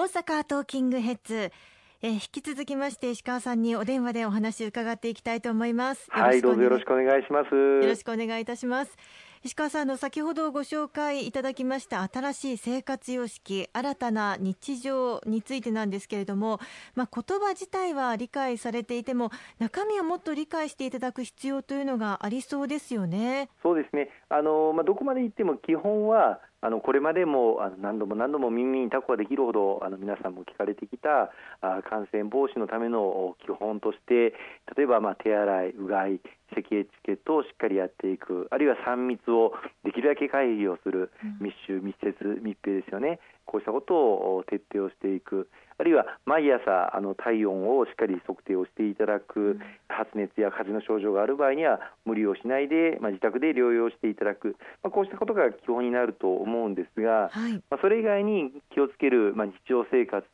大阪トーキングヘッズ。えー、引き続きまして石川さんにお電話でお話伺っていきたいと思います。はいどうぞよろしくお願いします。よろしくお願いいたします。石川さんの先ほどご紹介いただきました新しい生活様式新たな日常についてなんですけれども、まあ、言葉自体は理解されていても中身はもっと理解していただく必要というのがありそうですよね。そうですね。あの、まあ、どこまで言っても基本はあのこれまでもあの何度も何度も耳にタコができるほどあの皆さんも聞かれてきたあ感染防止のための基本として例えばまあ手洗い、うがい、咳エチケットをしっかりやっていくあるいは3密をできるだけ回避をする密集、密接、密閉ですよね。こうしたことを徹底をしていくあるいは毎朝あの体温をしっかり測定をしていただく、発熱や風邪の症状がある場合には無理をしないで、まあ、自宅で療養していただく、まあ、こうしたことが基本になると思うんですが、はい、まあ、それ以外に気をつける、まあ、日常生活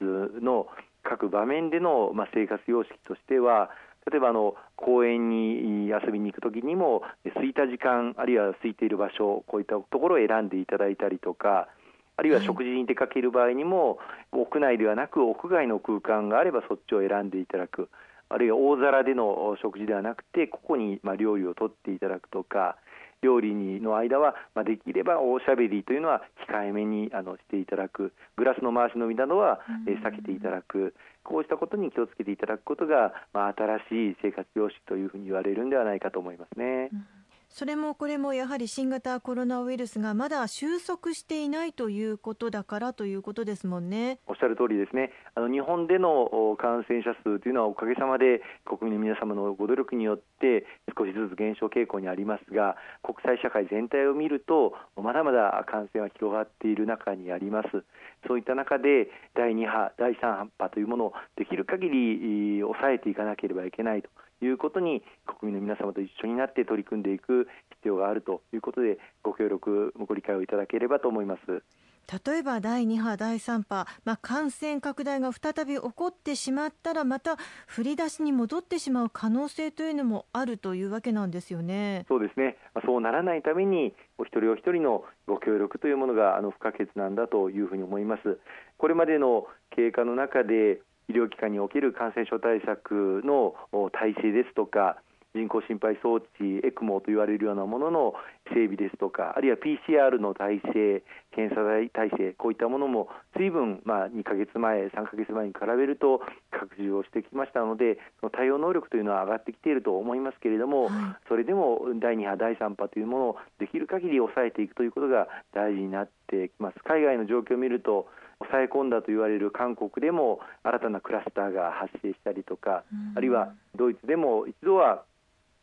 の各場面での、まあ、生活様式としては例えばあの公園に遊びに行くときにも空いた時間あるいは空いている場所こういったところを選んでいただいたりとかあるいは食事に出かける場合にも、はい、屋内ではなく屋外の空間があればそっちを選んでいただく。あるいは大皿での食事ではなくてここにまあ料理をとっていただくとか料理の間は、まあ、できればおしゃべりというのは控えめにあのしていただく。グラスの回し飲みなどは、えー、避けていただく。こうしたことに気をつけていただくことが、まあ、新しい生活様式というふうに言われるんではないかと思いますね。うんそれもこれもやはり新型コロナウイルスがまだ収束していないということだからということですもんね。おっしゃる通りですね。あの日本での感染者数というのはおかげさまで国民の皆様のご努力によって少しずつ減少傾向にありますが、国際社会全体を見るとまだまだ感染は広がっている中にあります。そういった中で第2波、第3波というものをできる限り抑えていかなければいけないと。いうことに国民の皆様と一緒になって取り組んでいく必要があるということでご協力ご理解をいただければと思います。例えば第2波、第3波、まあ、感染拡大が再び起こってしまったらまた振り出しに戻ってしまう可能性というのもあるというわけなんですよね。そうですね、まあ、そうならないためにお一人お一人のご協力というものがあの不可欠なんだというふうに思います。これまでの経過の中で医療機関における感染症対策の体制ですとか人工心肺装置、エクモと言われるようなものの整備ですとか、あるいは PCR の体制、検査体制、こういったものも随分、まあ、2か月前、3か月前に比べると拡充をしてきましたので、その対応能力というのは上がってきていると思いますけれども、はい、それでも第2波、第3波というものをできる限り抑えていくということが大事になってきます。海外の状況を見ると抑え込んだと言われる韓国でも新たなクラスターが発生したりとか、あるいはドイツでも一度は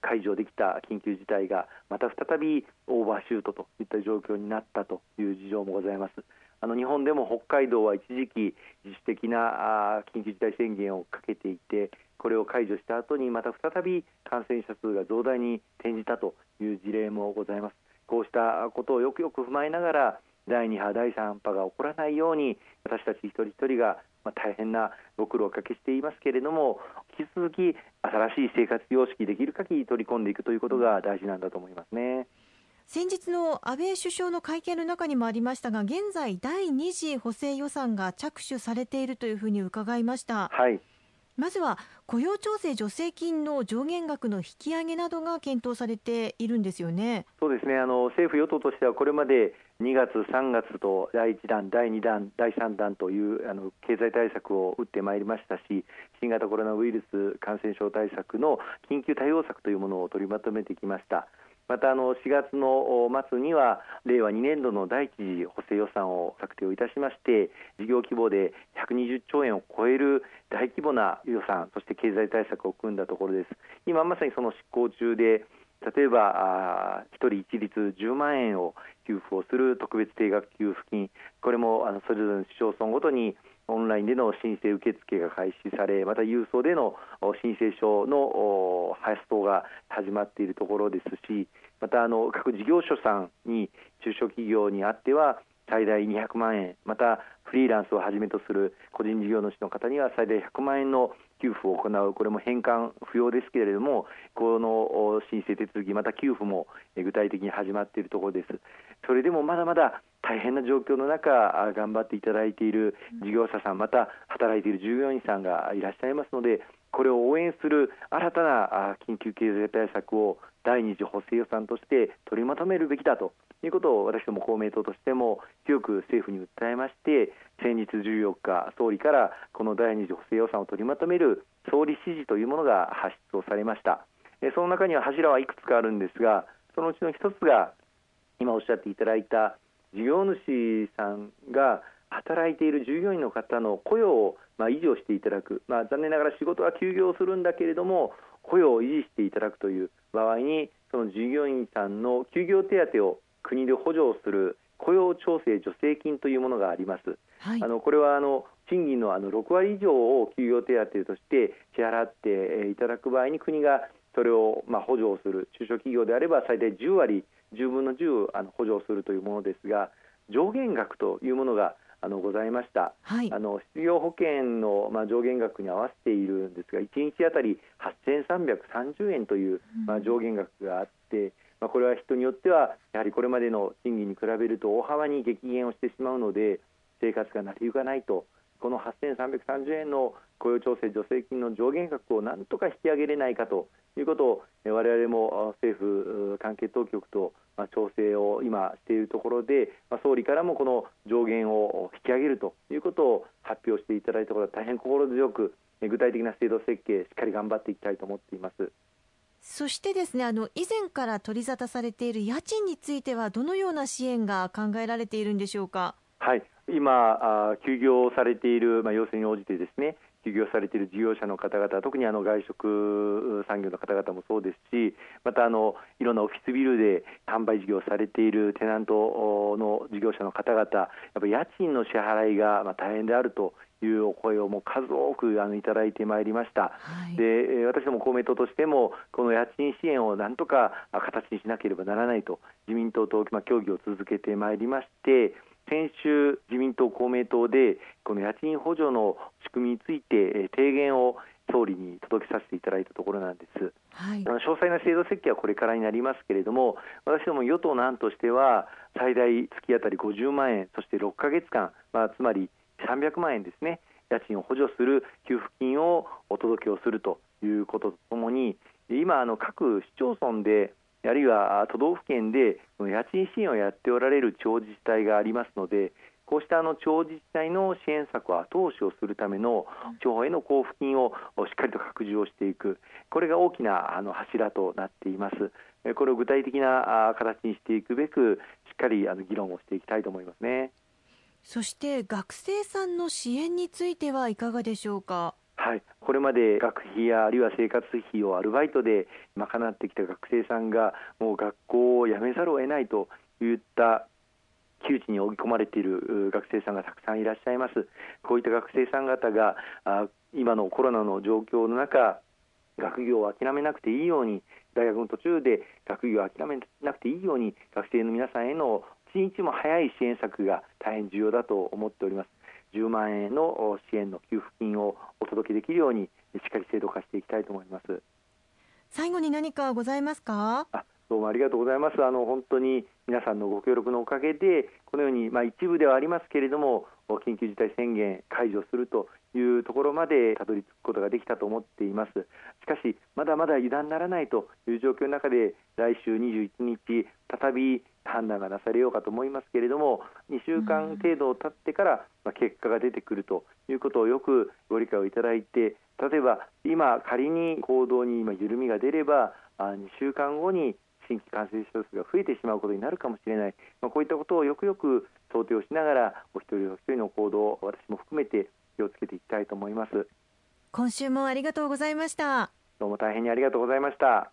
解除できた緊急事態がまた再びオーバーシュートといった状況になったという事情もございます。あの日本でも北海道は一時期自主的な緊急事態宣言をかけていてこれを解除した後にまた再び感染者数が増大に転じたという事例もございます。こうしたことをよくよく踏まえながら第2波、第3波が起こらないように私たち一人一人がまあ、大変なご苦労をかけしていますけれども引き続き新しい生活様式できる限り取り込んでいくということが大事なんだと思いますね。先日の安倍首相の会見の中にもありましたが現在第2次補正予算が着手されているというふうに伺いました。はいまずは雇用調整助成金の上限額の引き上げなどが検討されているんですよね。そうですね。あの政府与党としてはこれまで2月、3月と第1弾、第2弾、第3弾というあの経済対策を打ってまいりましたし、新型コロナウイルス感染症対策の緊急対応策というものを取りまとめてきました。またあの4月の末には令和2年度の第一次補正予算を策定をいたしまして事業規模で120兆円を超える大規模な予算そして経済対策を組んだところです今まさにその執行中で例えば1人一律10万円を給付をする特別定額給付金。これもあのそれぞれの市町村ごとにオンラインでの申請受付が開始されまた郵送での申請書の発送が始まっているところですしまたあの各事業所さんに中小企業にあっては最大200万円またフリーランスをはじめとする個人事業主の方には最大100万円の給付を行うこれも返還不要ですけれどもこの申請手続きまた給付も具体的に始まっているところです。それでもまだまだ大変な状況の中頑張っていただいている事業者さんまた働いている従業員さんがいらっしゃいますのでこれを応援する新たな緊急経済対策を第2次補正予算として取りまとめるべきだということを私ども公明党としても強く政府に訴えまして先日14日総理からこの第2次補正予算を取りまとめる総理指示というものが発出をされました。その中には柱はいくつかあるんですがそのうちの一つが今おっしゃっていただいた事業主さんが働いている従業員の方の雇用をまあ維持をしていただく、まあ、残念ながら仕事は休業するんだけれども雇用を維持していただくという場合にその従業員さんの休業手当を国で補助をする雇用調整助成金というものがあります。はい、あのこれはあの賃金のあの6割以上を休業手当として支払っていただく場合に国がそれをまあ補助をする。中小企業であれば最大10割10分の10あの補助をするというものですが上限額というものがあのございました、はい、あの失業保険の、まあ、上限額に合わせているんですが1日あたり8330円という、まあ、上限額があって、まあ、これは人によってはやはりこれまでの賃金に比べると大幅に激減をしてしまうので生活が成り行かないと。この8330円の雇用調整助成金の上限額をなんとか引き上げれないかと。いうことを我々も政府関係当局と調整を今しているところで総理からもこの上限を引き上げると。いうことを発表していただいたことは大変心強く具体的な制度設計しっかり頑張っていきたいと思っています。そしてですねあの以前から取り沙汰されている家賃についてはどのような支援が考えられているんでしょうか？はい今、休業されている、まあ、要請に応じてですね休業されている事業者の方々特にあの外食産業の方々もそうですしまたあのいろんなオフィスビルで販売事業されているテナントの事業者の方々やっぱ家賃の支払いがまあ大変であるというお声をもう数多くあのいただいてまいりました、はい、で私ども公明党としてもこの家賃支援をなんとか形にしなければならないと自民党と、まあ、協議を続けてまいりまして先週、自民党、公明党でこの家賃補助の仕組みについて提言を総理に届けさせていただいたところなんです、はい、詳細な制度設計はこれからになりますけれども私ども与党の案としては最大月当たり50万円そして6か月間、まあ、つまり300万円ですね。家賃を補助する給付金をお届けをするということとともに今あの各市町村であるいは都道府県で家賃支援をやっておられる地方自治体がありますのでこうしたあの地方自治体の支援策を後押しをするための地方への交付金をしっかりと拡充をしていく。これが大きなあの柱となっています。これを具体的な形にしていくべくしっかりあの議論をしていきたいと思いますねそして学生さんの支援についてはいかがでしょうか？はい、これまで学費やあるいは生活費をアルバイトで賄ってきた学生さんがもう学校を辞めざるを得ないといった窮地に追い込まれている学生さんがたくさんいらっしゃいます。こういった学生さん方があ今のコロナの状況の中学業を諦めなくていいように大学の途中で学業を諦めなくていいように学生の皆さんへの一日も早い支援策が大変重要だと思っております。10万円の支援の給付金をお届けできるようにしっかり制度化していきたいと思います。最後に何かございますか？あどうもありがとうございます。あの本当に皆さんのご協力のおかげでこのように、まあ、一部ではありますけれども緊急事態宣言解除するというところまでたどり着くことができたと思っています。しかしまだまだ油断ならないという状況の中で来週21日再び判断がなされようかと思いますけれども2週間程度経ってから、ま結果が出てくるということをよくご理解をいただいて例えば今仮に行動に今緩みが出れば2週間後に新規感染者数が増えてしまうことになるかもしれない、まあ、こういったことをよくよく想定をしながらお一人お一人の行動私も含めて気をつけていきたいと思います。今週もありがとうございました。どうも大変にありがとうございました